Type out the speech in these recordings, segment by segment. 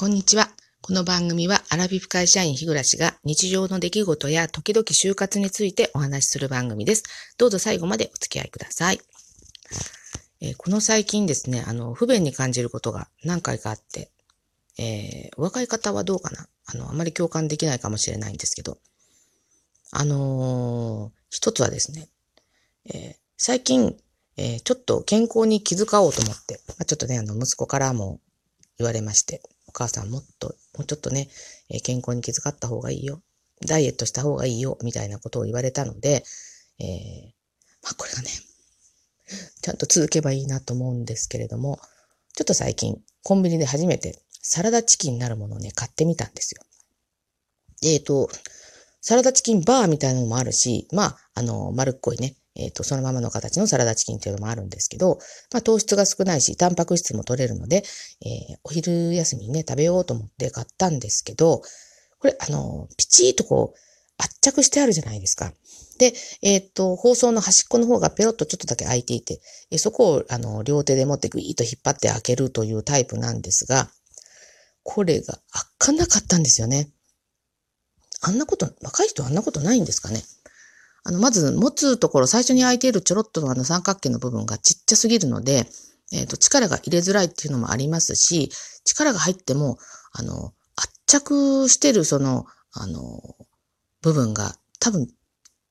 こんにちは。この番組はアラビフ会社員日暮が日常の出来事や時々就活についてお話しする番組です。どうぞ最後までお付き合いください。えー、この最近ですね、あの、不便に感じることが何回かあって、えー、お若い方はどうかな？あの、あまり共感できないかもしれないんですけど、あのー、一つはですね、えー最近、えーちょっと健康に気遣おうと思って、まあ、ちょっとね、あの、息子からも言われまして、母さんもっと、もうちょっとね、え健康に気遣った方がいいよ。ダイエットした方がいいよ、みたいなことを言われたので、えー、まあこれがね、ちゃんと続けばいいなと思うんですけれども、ちょっと最近、コンビニで初めてサラダチキンになるものをね、買ってみたんですよ。えっ、ー、と、サラダチキンバーみたいなのもあるし、まあ、あの、丸っこいね、えっ、ー、と、そのままの形のサラダチキンっていうのもあるんですけど、まあ、糖質が少ないし、タンパク質も取れるので、えー、お昼休みにね、食べようと思って買ったんですけど、これ、あの、ピチーとこう、圧着してあるじゃないですか。で、えっ、ー、と、包装の端っこの方がペロッとちょっとだけ開いていて、えそこを、あの、両手で持ってグイーと引っ張って開けるというタイプなんですが、これが開かなかったんですよね。あんなこと、若い人あんなことないんですかね。あの、まず持つところ、最初に空いているちょろっとのあの三角形の部分がちっちゃすぎるので、えっ、ー、と、力が入れづらいっていうのもありますし、力が入っても、あの、圧着してるその、あの、部分が多分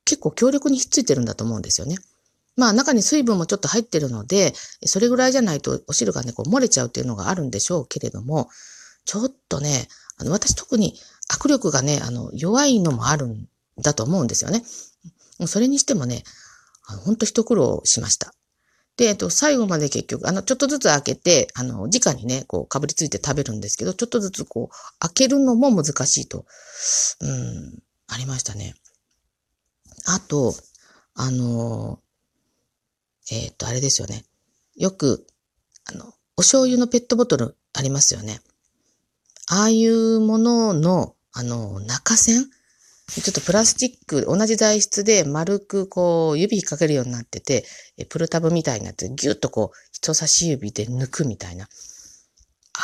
結構強力にひっついてるんだと思うんですよね。まあ中に水分もちょっと入ってるので、それぐらいじゃないとお汁がね、こう漏れちゃうっていうのがあるんでしょうけれども、ちょっとね、あの私特に握力がね、あの弱いのもあるんだと思うんですよね。それにしてもね、ほんと一苦労しました。で、えっと、最後まで結局、あの、ちょっとずつ開けて、あの、直にね、こう、かぶりついて食べるんですけど、ちょっとずつこう、開けるのも難しいと、うん、ありましたね。あと、あの、えっ、と、あれですよね。よく、あの、お醤油のペットボトルありますよね。ああいうものの、あの、中線ちょっとプラスチック、同じ材質で丸くこう指引っ掛けるようになってて、プルタブみたいになってギュッとこう人差し指で抜くみたいな。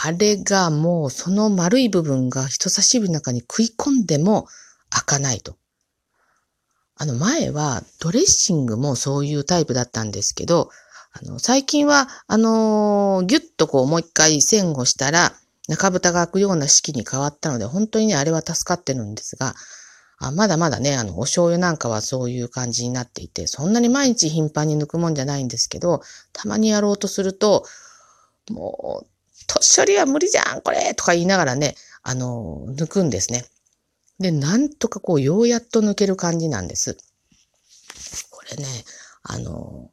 あれがもうその丸い部分が人差し指の中に食い込んでも開かないと。あの前はドレッシングもそういうタイプだったんですけど、あの最近はあのー、ギュッとこうもう一回線をしたら中蓋が開くような式に変わったので本当にねあれは助かってるんですが、あまだまだね、あの、お醤油なんかはそういう感じになっていて、そんなに毎日頻繁に抜くもんじゃないんですけど、たまにやろうとすると、もう、年寄りは無理じゃん、これとか言いながらね、あの、抜くんですね。で、なんとかこう、ようやっと抜ける感じなんです。これね、あの、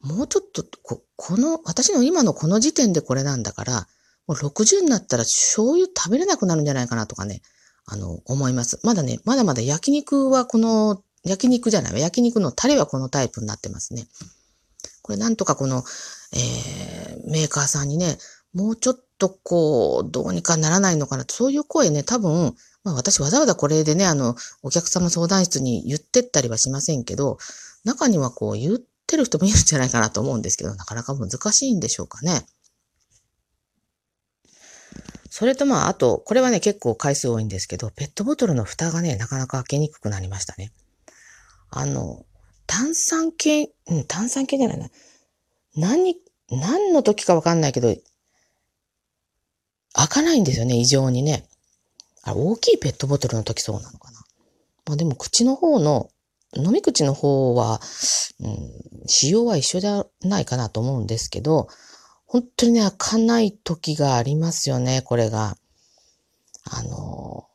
もうちょっと、ここの、私の今のこの時点でこれなんだから、もう60になったら醤油食べれなくなるんじゃないかなとかね、あの、思います。まだね、まだまだ焼肉はこの、焼肉じゃないわ。焼肉のタレはこのタイプになってますね。これなんとかこの、えー、メーカーさんにね、もうちょっとこう、どうにかならないのかなそういう声ね、多分、まあ私わざわざこれでね、あの、お客様相談室に言ってったりはしませんけど、中にはこう言ってる人もいるんじゃないかなと思うんですけど、なかなか難しいんでしょうかね。それとまあ、あと、これはね、結構回数多いんですけど、ペットボトルの蓋がね、なかなか開けにくくなりましたね。あの、炭酸系、うん、炭酸系じゃないな。何、何の時かわかんないけど、開かないんですよね、異常にね。あ大きいペットボトルの時そうなのかな。まあでも口の方の、飲み口の方は、うん、仕様は一緒じゃないかなと思うんですけど、本当にね、開かない時がありますよね、これが。あの、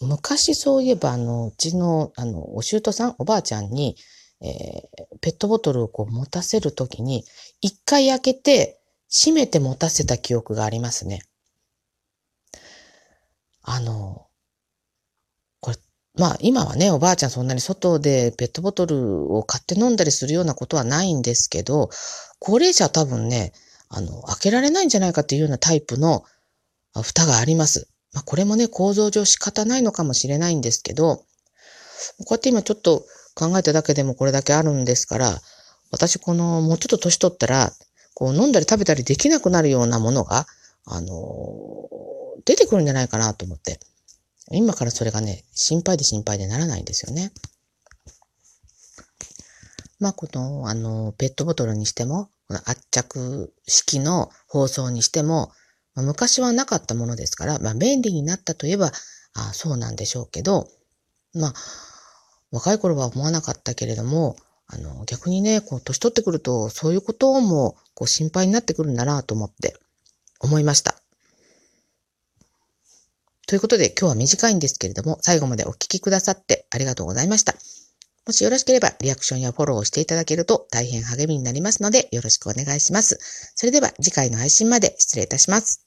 昔そういえば、あの、うちの、あの、お舅さん、おばあちゃんに、えー、ペットボトルをこう持たせるときに、一回開けて、閉めて持たせた記憶がありますね。あの、これ、まあ今はね、おばあちゃんそんなに外でペットボトルを買って飲んだりするようなことはないんですけど、高齢者は多分ね、あの、開けられないんじゃないかっていうようなタイプの蓋があります。まあ、これもね、構造上仕方ないのかもしれないんですけど、こうやって今ちょっと考えただけでもこれだけあるんですから、私この、もうちょっと年取ったら、こう飲んだり食べたりできなくなるようなものが、あの、出てくるんじゃないかなと思って。今からそれがね、心配で心配でならないんですよね。まあ、この、あの、ペットボトルにしても、この圧着式の包装にしても、まあ、昔はなかったものですから、まあ、便利になったといえば、あそうなんでしょうけど、まあ、若い頃は思わなかったけれども、あの、逆にね、こう、年取ってくると、そういうことも、こう、心配になってくるんだなと思って、思いました。ということで、今日は短いんですけれども、最後までお聞きくださってありがとうございました。もしよろしければ、リアクションやフォローをしていただけると大変励みになりますので、よろしくお願いします。それでは次回の配信まで失礼いたします。